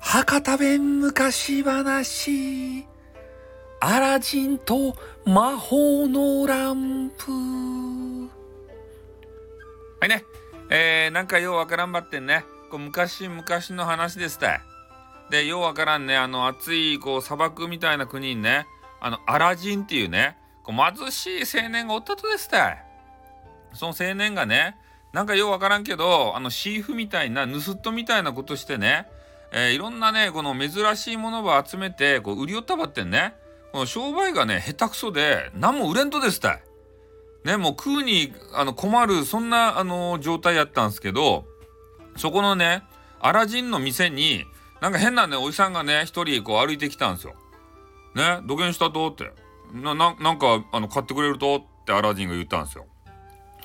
博多弁昔話。アラジンと魔法のランプ。はいね。えー、なんかようわからんばってんね。こう昔々の話ですたい。でようわからんね。あの暑いこう砂漠みたいな国にねあのアラジンっていうねこう貧しい青年がおったとですたその青年がねなんかようわからんけどあのシーフみたいな盗っ人みたいなことしてね、えー、いろんなねこの珍しいものを集めてこう売り寄ったばってんねこの商売がね下手くそで何も売れんとですたい。ねもう食うにあの困るそんなあの状態やったんですけどそこのねアラジンの店になんか変なねおじさんがね一人こう歩いてきたんですよ。ね土下したとってななんかあの買ってくれるとってアラジンが言ったんですよ。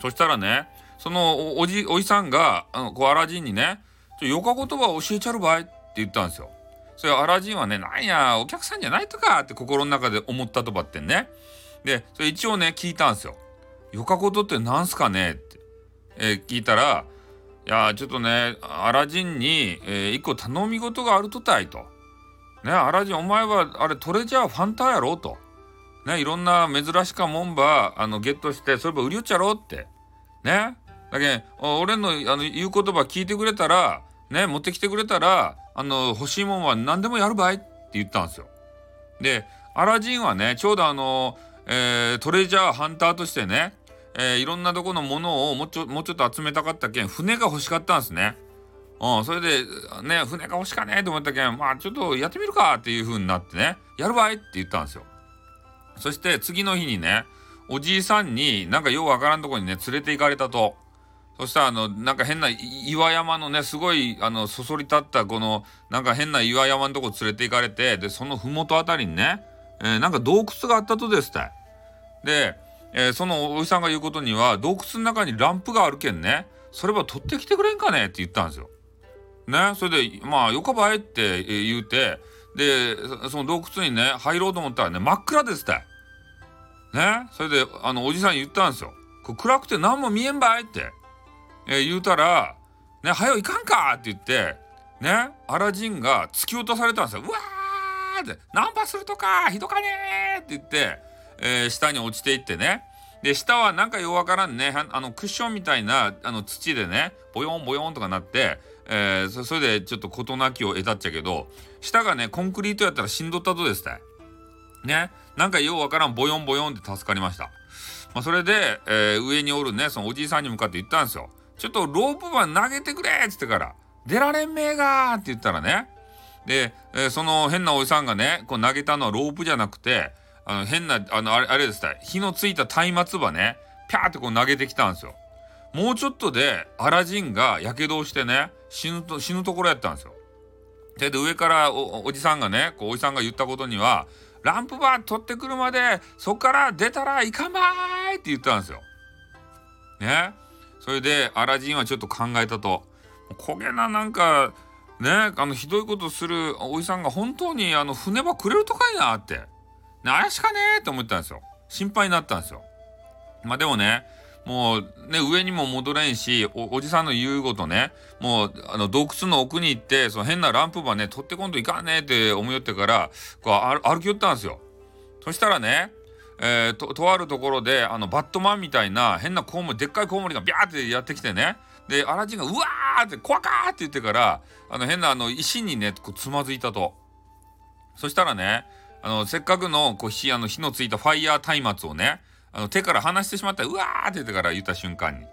そしたらねそのおじおじさんがあのこうアラジンにね「ちょよか言葉教えちゃるばい」って言ったんですよ。それアラジンはねなんやお客さんじゃないとかって心の中で思ったとばってね。でそれ一応ね聞いたんですよ。よかことってなんすかね？って、えー、聞いたらいやちょっとねアラジンに、えー、一個頼み事があるとたいと。ねアラジンお前はあれトレジャーファンターやろと。ねいろんな珍しかもんばあのゲットしてそれば売りよっちゃろって。ねだけ俺のあの言う言葉聞いてくれたらね持ってきてくれたらあの欲しいもんは何でもやるばいって言ったんですよ。でアラジンはねちょうどあの、えー、トレジャーハンターとしてね、えー、いろんなとこのものをもうちょもうちょっと集めたかったけん船が欲しかったんですね。うん、それでね船が欲しかねえと思ったけんまあちょっとやってみるかっていう風になってねやるばいって言ったんですよ。そして次の日にねおじいさんになんかようわからんとこにね連れて行かれたと。そしたらあのなんか変な岩山のねすごいあのそそり立ったこのなんか変な岩山のとこ連れて行かれてでその麓あたりにね、えー、なんか洞窟があったとですたい。で、えー、そのおじさんが言うことには洞窟の中にランプがあるけんねそれは取ってきてくれんかねって言ったんですよ。ねそれでまあよかばえって言うてでその洞窟にね入ろうと思ったらね真っ暗ですたい。ねそれであのおじさん言ったんですよ。こ暗くて何も見えんばいって。えー、言うたら「ね早う行かんか!」って言ってねアラジンが突き落とされたんですよ。うわって「ナンパするとかひどかねって言って、えー、下に落ちていってねで下はなんかようわからんねあのクッションみたいなあの土でねボヨンボヨンとかなって、えー、それでちょっと事なきを得たっちゃけど下がねコンクリートやったらしんどったとですたい。ねなんかようわからんボヨンボヨンって助かりました。まあ、それで、えー、上におるねそのおじいさんに向かって言ったんですよ。ちょっとロープ板投げてくれっつってから、出られんめえがって言ったらね、で、えー、その変なおじさんがね、こう投げたのはロープじゃなくて、あの変な、あの、あれ、あれですた火のついた松明葉ね、ピャーってこう投げてきたんですよ。もうちょっとでアラジンが火傷してね、死ぬと、死ぬところやったんですよ。で、で上からおじさんがね、こうおじさんが言ったことには、ランプバー取ってくるまで、そっから出たらいかんばーいって言ったんですよ。ね。それでアラジンはちょっと考えたと。焦げななんかねあのひどいことするおじさんが本当にあの船場くれるとかいなって、ね、怪しかねえって思ったんですよ。心配になったんですよ。まあでもねもうね上にも戻れんしおじさんの言うことねもうあの洞窟の奥に行ってその変なランプばね取ってこんといかんねえって思いよってからこう歩きよったんですよ。そしたらねえー、ととあるところであのバットマンみたいな変なコウモリでっかいコウモリがビャーってやってきてねでアラジンが「うわー!」って「怖か!」って言ってからあの変なあの石にねこうつまずいたとそしたらねあのせっかくのこう火あの火のついたファイヤー松明をねあの手から離してしまった「うわー!」って言ってから言った瞬間に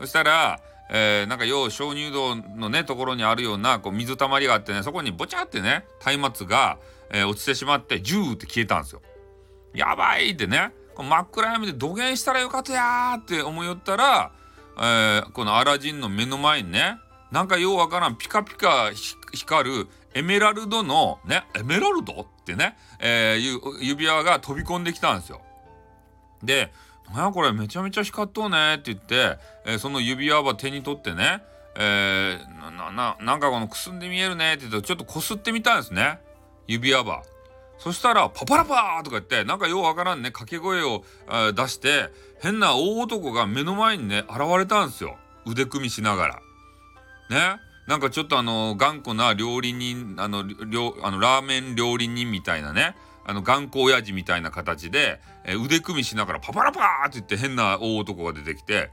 そしたらえー、なんか要鍾乳洞のねところにあるようなこう水たまりがあってねそこにボチャってね松明が、えー、落ちてしまってジューって消えたんですよ。やばいってね真っ暗闇で土下したらよかったやーって思いよったら、えー、このアラジンの目の前にねなんかようわからんピカピカ光るエメラルドのねエメラルドってね、えー、指輪が飛び込んできたんですよ。で「なんやこれめちゃめちゃ光っとうね」って言って、えー、その指輪は手に取ってねえー、なななんかこのくすんで見えるねって言ってちょっとこすってみたんですね指輪ば。そしたら、パパラパーとか言って、なんかようわからんね、掛け声を出して、変な大男が目の前にね、現れたんですよ。腕組みしながら。ね。なんかちょっとあの、頑固な料理人、あの、あのラーメン料理人みたいなね、あの、頑固親父みたいな形で、えー、腕組みしながらパパラパーって言って変な大男が出てきて、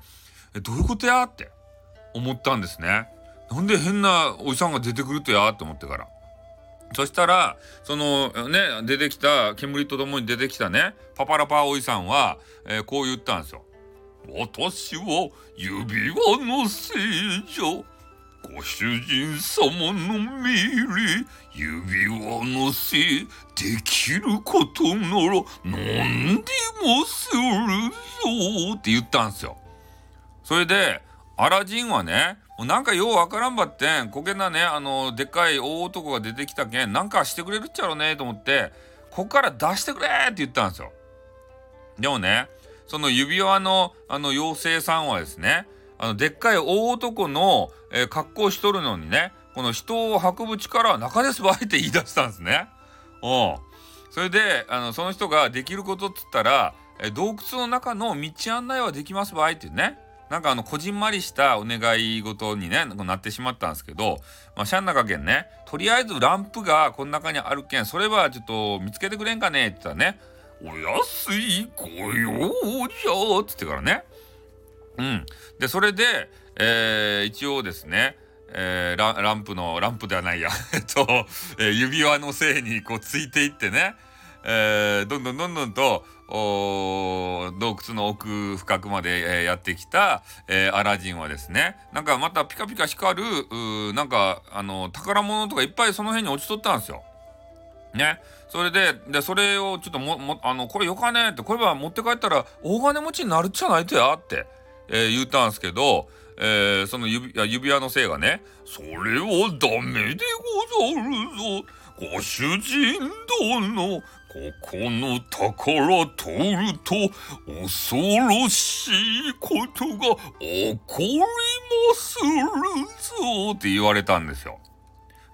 え、どういうことやって思ったんですね。なんで変なおじさんが出てくるとやって思ってから。そしたら、そのね、出てきた、煙とともに出てきたね、パパラパーおじさんは、えー、こう言ったんですよ。私は指輪の聖女。ご主人様の命令、指輪のせい、できることなら何でもするぞって言ったんですよ。それで、アラジンはね、なんかようわからんばってん、こげなね、あの、でっかい大男が出てきたけん、なんかしてくれるっちゃろうね、と思って、こっから出してくれって言ったんですよ。でもね、その指輪の、あの、妖精さんはですね、あの、でっかい大男の、えー、格好しとるのにね、この人を運ぶ力は中ですばいって言い出したんですね。うん。それで、あの、その人ができることっつったら、えー、洞窟の中の道案内はできますばいってね。なんかあの、こじんまりしたお願い事にね、なってしまったんですけど、まあ、シャンナカけんね、とりあえずランプがこの中にあるけん、それはちょっと見つけてくれんかねって言ったらね、お安いご用じゃって言ってからね。うん。で、それで、えー、一応ですね、えー、ラランプの、ランプではないや、と、えー、指輪のせいにこうついていってね、えー、どんどんどんどんと、洞窟の奥深くまで、えー、やってきた、えー、アラジンはですねなんかまたピカピカ光るなんかあの宝物とかいっぱいその辺に落ちとったんですよ。ね。それで、で、それをちょっとも、も、あの、これよかねって、これは持って帰ったら大金持ちになるっちゃないとやって、えー、言ったんですけど、えー、その指指輪のせいがね、それはダメでござるぞ。ご主人殿、この宝取ると恐ろしいことが起こりまするぞって言われたんですよ。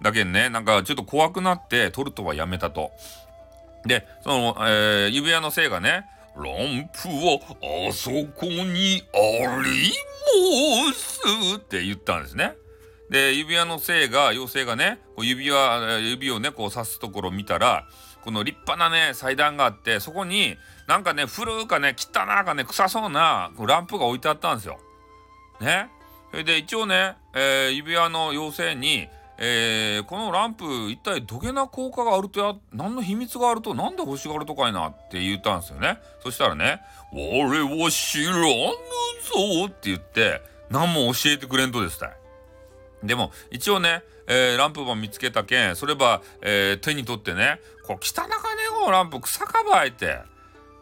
だけどね、なんかちょっと怖くなって取るとはやめたと。で、その、えー、指輪のせいがね、ランプはあそこにありますって言ったんですね。で、指輪のせいが、妖精がね、こう指輪、指をね、こう刺すところを見たら、この立派なね、祭壇があって、そこになんかね、古かね、汚かね、臭そうなランプが置いてあったんですよ。ね。それで一応ね、えー、指輪の妖精に、えー、このランプ一体どげな効果があるとや何の秘密があるとなんで欲しがるとかいなって言ったんですよねそしたらね「我は知らぬぞ」って言って何も教えてくれんとですたいでも一応ね、えー、ランプば見つけたけんそれば、えー、手に取ってねこう汚かねこのランプ草かばいて。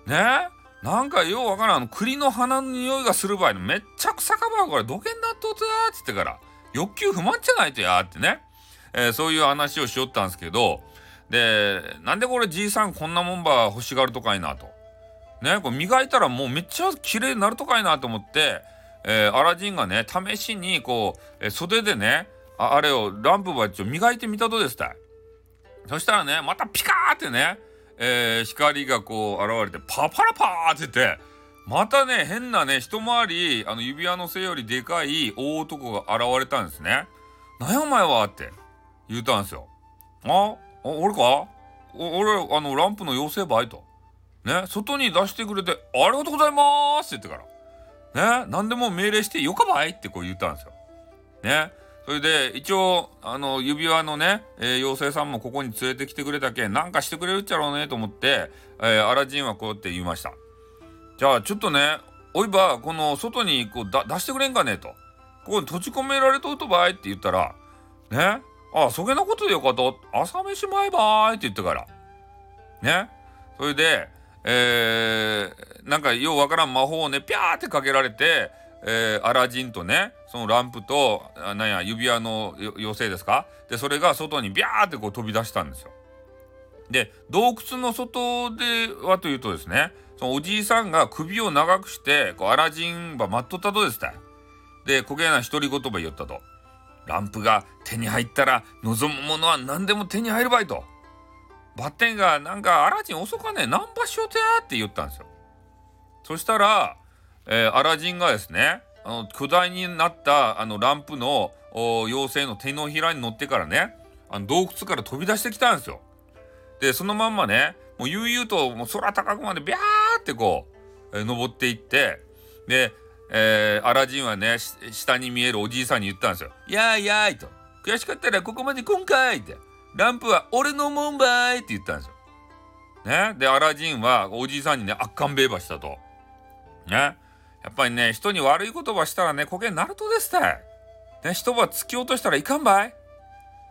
ね？なんかようわからん栗の花の匂いがする場合めっちゃ草かばうこれどげんなっとつやっつってから欲求不満じゃないとやってね、えー、そういう話をしよったんですけど、で、なんでこれじいさんこんなもんば欲しがるとかいなと。ね、これ磨いたらもうめっちゃ綺麗になるとかいなと思って、えー、アラジンがね、試しにこう、えー、袖でね、ああれをランプばちょ磨いてみたとですたい。そしたらね、またピカーってね、えー、光がこう現れて、パパラパーって言って、またね、変なね、一回り、あの、指輪の背よりでかい大男が現れたんですね。なんやお前はって言ったんですよ。あ俺か？俺、あの、ランプの妖精バイト。ね、外に出してくれて、ありがとうございますって言ってから。ね、何でも命令してよかばいってこう言ったんですよ。ね。それで、一応、あの、指輪のね、えー、妖精さんもここに連れてきてくれたけん、なんかしてくれるっちゃろうねと思って、えー、アラジンはこうやって言いました。じゃあちょっとねおいばこの外にこう出してくれんかねとここに閉じ込められとうとばいって言ったらねああそげなことでよかった朝飯前ばいって言ってからねそれでえー、なんかようわからん魔法をねピャーってかけられて、えー、アラジンとねそのランプとなんや指輪の妖精ですか？でそれが外にビャーってこう飛び出したんですよ。で洞窟の外ではというとですねそのおじいさんが首を長くして、こう、アラジンば待っとったとですたで、焦げな独り言葉言ったと。ランプが手に入ったら望むものは何でも手に入るばいと。バッテンがなんかアラジン遅かねナンパしようてやって言ったんですよ。そしたら、えー、アラジンがですね、あの巨大になったあのランプの妖精の手のひらに乗ってからねあの洞窟から飛び出してきたんですよ。でそのまんまねもう悠々ともう空高くまでビャーってこう、えー、登っていってで、えー、アラジンはね下に見えるおじいさんに言ったんですよ。やーやーいと。悔しかったらここまで今回って。ランプは俺のもんばいって言ったんですよ。ね？で、アラジンはおじいさんにね、圧巻ベーバしたと。ね？やっぱりね、人に悪い言葉したらね、こけになるとですたい。ね、人は突き落としたらいかんばい。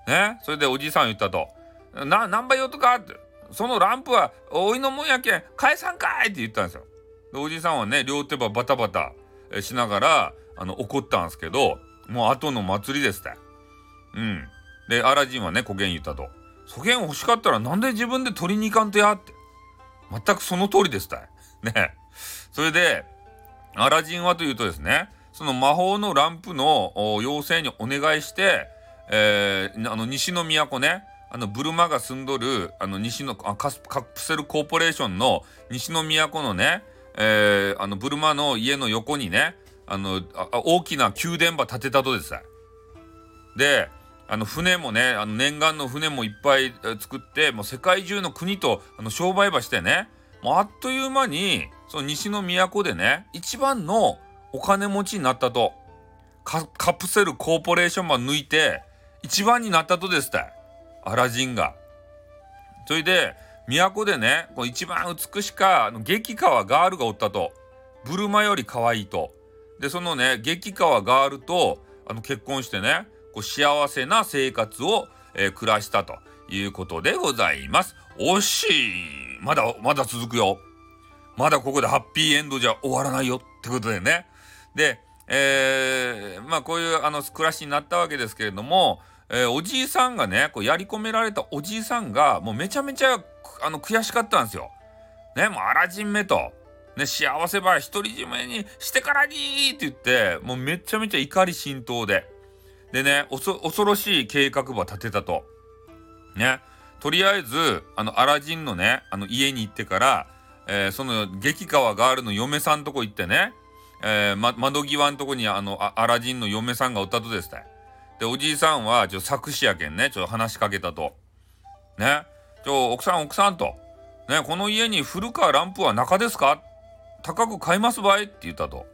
ね、それでおじいさん言ったと。な、何倍よとかって。そのランプはおいのもんやけん、返さんかいって言ったんですよ。で、おじいさんはね、両手ばバタバタしながら、あの、怒ったんですけど、もう後の祭りですって。うん。で、アラジンはね、こげん言ったと。そげん欲しかったらなんで自分で取りに行かんとや？って。全くその通りですたい。ね。それで、アラジンはというとですね、その魔法のランプの妖精にお願いして、えー、あの西の都ね、あのブルマが住んどるあの西のあカプセルコーポレーションの西の都のね、えー、あのブルマの家の横にねあの大きな宮殿場建てたとですであの船もねあの念願の船もいっぱい作ってもう世界中の国とあの商売場してねもうあっという間にその西の都でね一番のお金持ちになったとカプセルコーポレーションマン抜いて一番になったとですってアラジンが。それで都でねこう一番美しかあの激川ガールがおったとブルマより可愛いと。でそのね激川ガールとあの結婚してね幸せな生活を、えー、暮らしたということでございます。惜しいまだまだ続くよ。まだここでハッピーエンドじゃ終わらないよってことでね。で、えー、まあこういうあの暮らしになったわけですけれども、えー、おじいさんがねこうやり込められたおじいさんがもうめちゃめちゃあの悔しかったんですよ。ねもうアラジンめと。ね、幸せば独り占めにしてからにって言ってもうめちゃめちゃ怒り心頭ででね恐ろしい計画ば立てたとねとりあえずあのアラジンのねあの家に行ってから、えー、その激川ガールの嫁さんとこ行ってね、えーま、窓際のとこにあのアラジンの嫁さんがおったとですねで、おじいさんは、ちょ、作詞やけんね、ちょ、話しかけたと。ね。ちょ、奥さん、奥さんと。ね、この家に古川ランプは中ですか？高く買いますばいって言ったと。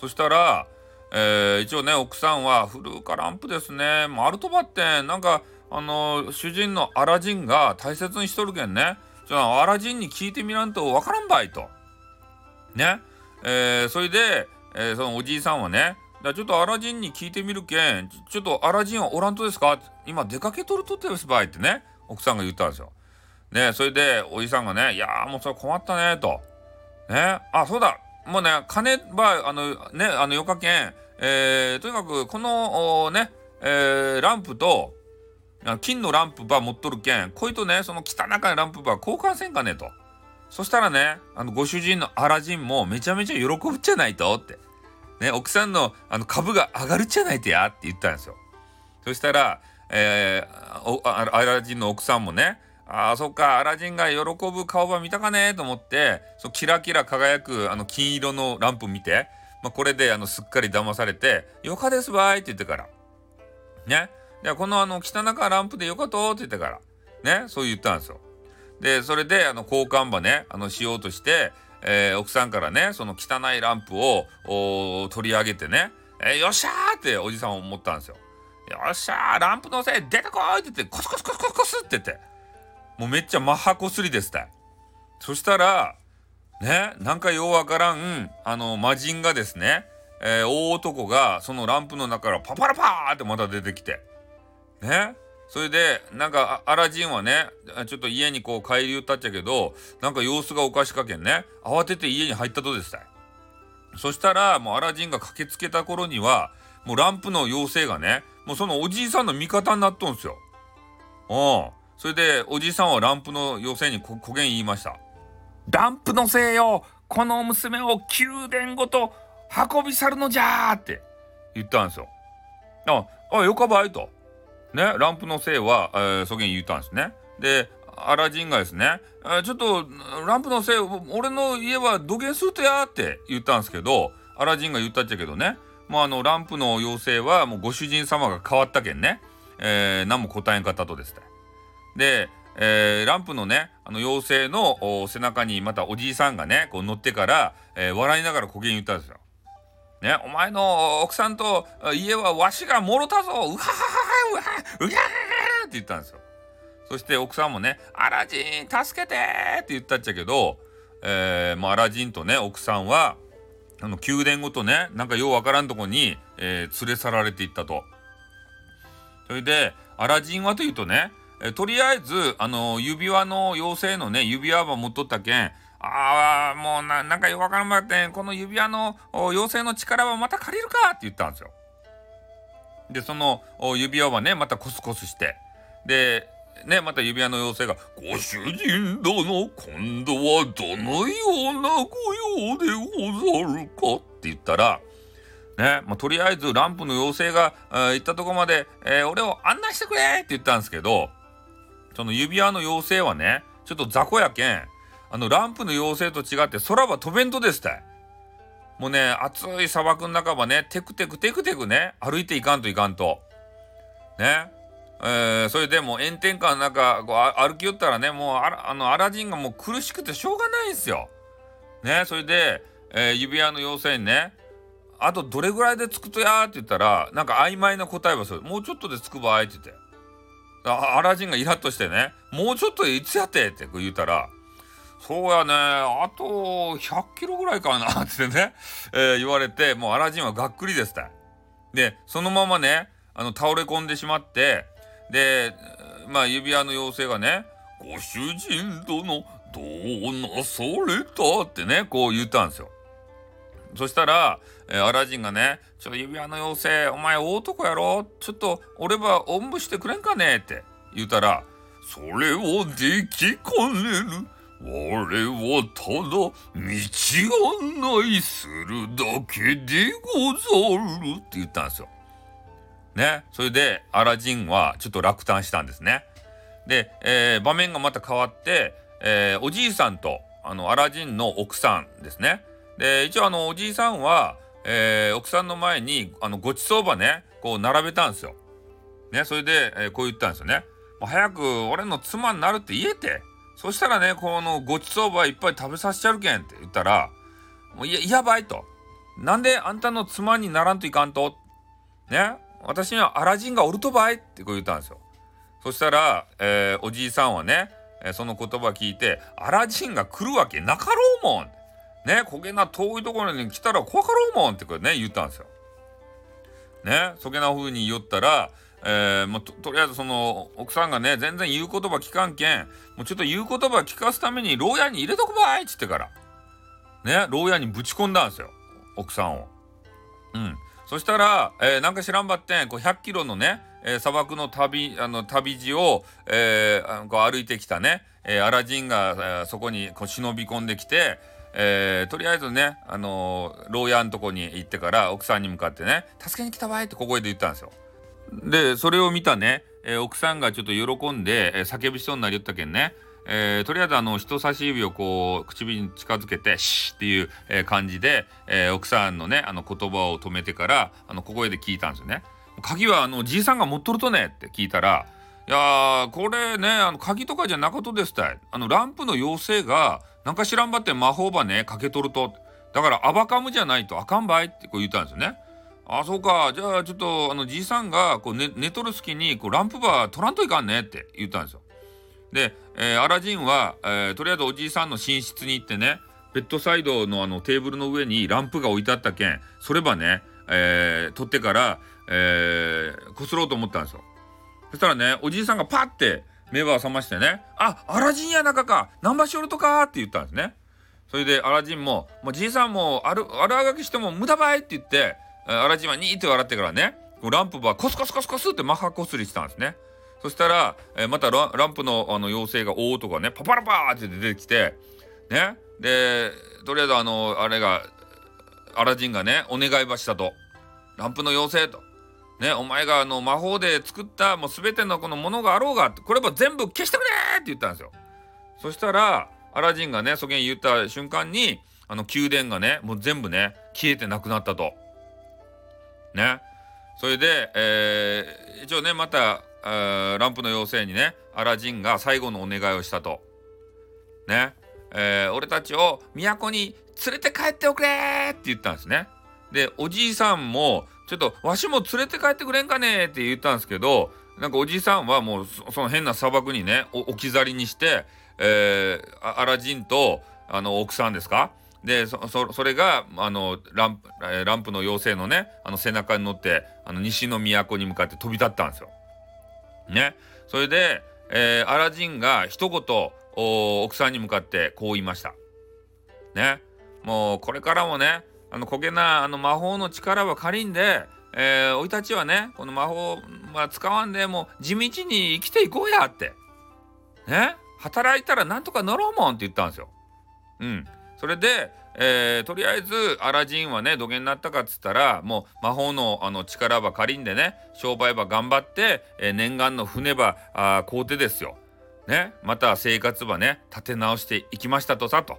そしたら、えー、一応ね、奥さんは、古川ランプですね。マルトバって、なんか、あの、主人のアラジンが大切にしとるけんね。じゃあ、アラジンに聞いてみらんとわからんばいと。ね。えー、それで、えー、そのおじいさんはね、だちょっとアラジンに聞いてみるけん、ちょっとアラジンはおらんとですか？今出かけとるとってですばいってね、奥さんが言ったんですよ。ねそれでおじさんがね、いやもうそれ困ったねと。ねあ、そうだ。もうね、金ば、あの、ね、あの、よかけん、えー、とにかく、この、ね、えー、ランプと、金のランプば持っとるけん、こいとね、その汚いランプば交換せんかねと。そしたらね、あの、ご主人のアラジンもめちゃめちゃ喜ぶっちゃないとって。ね、奥さんのあの株が上がるじゃないとやって言ったんですよ。そしたら、えー、アラジンの奥さんもね、ああ、そっか、アラジンが喜ぶ顔ば見たかねと思って、そキラキラ輝くあの金色のランプ見て、まあ、これであのすっかり騙されて、よかですばいって言ってから。ね。で、このあの汚かランプでよかとって言ってから。ね。そう言ったんですよ。で、それであの交換場ね、あのしようとして、えー、奥さんからねその汚いランプを取り上げてね、えー、よっしゃーっておじさん思ったんですよ。よっしゃーランプのせい出てこいって言ってコスコスコスコスコスって言ってもうめっちゃマッハこすりですって。そしたらねなんかようわからんあの魔人がですね、えー、大男がそのランプの中からパパラパーってまた出てきて。ね。それでなんかアラジンはねちょっと家にこう帰り言ったっちゃけどなんか様子がおかしかけんね。慌てて家に入ったとですたいそしたらもうアラジンが駆けつけた頃にはもうランプの妖精がねもうそのおじいさんの味方になっとんすよ。うん。それでおじさんはランプの妖精にこげん言いましたランプのせいよこの娘を宮殿ごと運び去るのじゃって言ったんですよ。ああよかばいと。ね、ランプのせいは、えー、そげん言ったんですね。で、アラジンがですね、え、ちょっと、ランプのせい、俺の家は土下するとやーって言ったんですけど、アラジンが言ったっちゃけどね、もうあのランプの妖精はもうご主人様が変わったけんね、えー、何も答えんかったとですね。で、えー、ランプのねあの妖精の背中にまたおじいさんがねこう乗ってから、えー、笑いながらこげん言ったんですよ。ね、お前の奥さんと家はわしがもろたぞうははははうはうはって言ったんですよ。そして奥さんもね「アラジン助けて!」って言ったっちゃけど、えー、まあ、アラジンとね奥さんはあの宮殿ごとねなんかようわからんとこに、えー、連れ去られていったと。それでアラジンはというとね、えとりあえずあの指輪の妖精のね指輪ば持っとったけんああもうななんかよくわからんばってんこの指輪の妖精の力はまた借りるかって言ったんですよ。でその指輪はねまたコスコスしてでねまた指輪の妖精が「ご主人殿今度はどのようなご用でござるか」って言ったらね、まあ、とりあえずランプの妖精が、えー、行ったとこまで、えー、俺を案内してくれって言ったんですけどその指輪の妖精はねちょっと雑魚やけんあのランプの妖精と違って空は飛べんとですたい。もうね暑い砂漠の中はねテクテクテクテクね歩いていかんといかんと。ねえー、それでも炎天下の中こう歩きよったらねもうあのアラジンがもう苦しくてしょうがないんですよ。ねそれで、えー、指輪の妖精にねあとどれぐらいで着くとやって言ったらなんか曖昧な答えはそうもうちょっとで着く場合って言ってアラジンがイラッとしてねもうちょっといつやってって言うたらそうやねあと100キロぐらいかなってね、えー、言われてもうアラジンはがっくりですたでそのままねあの倒れ込んでしまってでまあ指輪の妖精がね「ご主人殿どうなされた?」ってねこう言ったんですよ。そしたら、えー、アラジンがね「ちょっと指輪の妖精お前大男やろ？ちょっと俺ばおんぶしてくれんかね?」って言うたら「それをできかねる。我はただ道案内するだけでござる」って言ったんですよ。ね、それでアラジンはちょっと落胆したんですね。で、えー、場面がまた変わって、えー、おじいさんとあのアラジンの奥さんですね。で一応あのおじいさんは、えー、奥さんの前にあのごちそうばねこう並べたんですよ。ね、それで、えー、こう言ったんですよね。もう早く俺の妻になるって言えて。そしたらねこのごちそうばいっぱい食べさせちゃるけんって言ったらもういややばいと。なんであんたの妻にならんといかんと？ね私にはアラジンがおるとばいってこう言ったんですよ。そしたら、えー、おじいさんはね、えー、その言葉聞いて、アラジンが来るわけなかろうもん。ね、焦げな遠いところに来たら怖かろうもんってこれね、言ったんですよ。ね、そげな風に言ったら、えー、もうととりあえずその奥さんがね全然言う言葉聞かんけんもうちょっと言う言葉聞かすために牢屋に入れとくばいっつってからね牢屋にぶち込んだんですよ奥さんを。うんそしたら、えー、なんか知らんばってんこう100キロのね、えー、砂漠の旅あの旅路を、えー、こう歩いてきたね、えー、アラジンが、えー、そこにこう忍び込んできて、えー、とりあえずね、あのー、牢屋のとこに行ってから奥さんに向かってね「助けに来たわい」って小声で言ったんですよ。でそれを見たね、えー、奥さんがちょっと喜んで、えー、叫びそうになりよったけんねえー、とりあえずあの人差し指をこう唇に近づけて「シッ」っていう、えー、感じで、えー、奥さんのねあの言葉を止めてからあの小声で聞いたんですよね。鍵はあのじいさんが持っとるとねって聞いたら「いやこれねあの鍵とかじゃなかとですたいあのランプの妖精がなんか知らんばって魔法ばねかけとるとだからアバカムじゃないとあかんばい」ってこう言ったんですよね。あそうかじゃあちょっとあのじいさんがこう寝寝とる隙にこうランプば取らんといかんねって言ったんですよ。で、えー、アラジンは、えー、とりあえずおじいさんの寝室に行ってねベッドサイドのあのテーブルの上にランプが置いてあったけんそればね、えー、取ってから、えー、こすろうと思ったんですよそしたらねおじいさんがパッて目を覚ましてね「あアラジンや中か。何場所おるとか」って言ったんですね。それでアラジンも「もうじいさんもあるあるあがきしても無駄ばい」って言ってアラジンはニーって笑ってからねランプばコスコスコスコスってマッハこすりしたんですね。そしたら、えー、またランプのあの妖精が大男がねパパラパーって出てきてね。でとりあえずあのあれがアラジンがねお願いばしたと。ランプの妖精と。ね、お前があの魔法で作ったもう全てのこのものがあろうがこれば全部消してくれって言ったんですよ。そしたらアラジンがねそげん言った瞬間にあの宮殿がねもう全部ね消えてなくなったと。ね。それで、えー、一応ねまた、ランプの妖精にねアラジンが最後のお願いをしたと。ね。えー、俺たちを都に連れて帰っておくれって言ったんですね。でおじいさんもちょっとわしも連れて帰ってくれんかねって言ったんですけどなんかおじさんはもうその変な砂漠にね置き去りにして、えー、アラジンとあの奥さんですか？でそそれがあのランプランプの妖精のねあの背中に乗ってあの西の都に向かって飛び立ったんですよ。ね？それで、えー、アラジンが一言奥さんに向かってこう言いました。ね？もうこれからもねあの焦げなあの魔法の力は借りんで、えー、いたちはねこの魔法は使わんでもう地道に生きていこうやって。ね？働いたらなんとか乗ろうもんって言ったんですよ。うん。それで、えー、とりあえずアラジンはね土下になったかっつったらもう魔法のあの力ば借りんでね商売ば頑張って、えー、念願の船ばあ買うてですよ。ね、また生活ばね立て直していきましたとさと、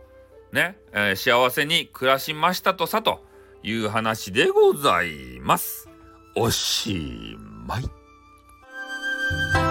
ねえー、幸せに暮らしましたとさという話でございます。おしまい。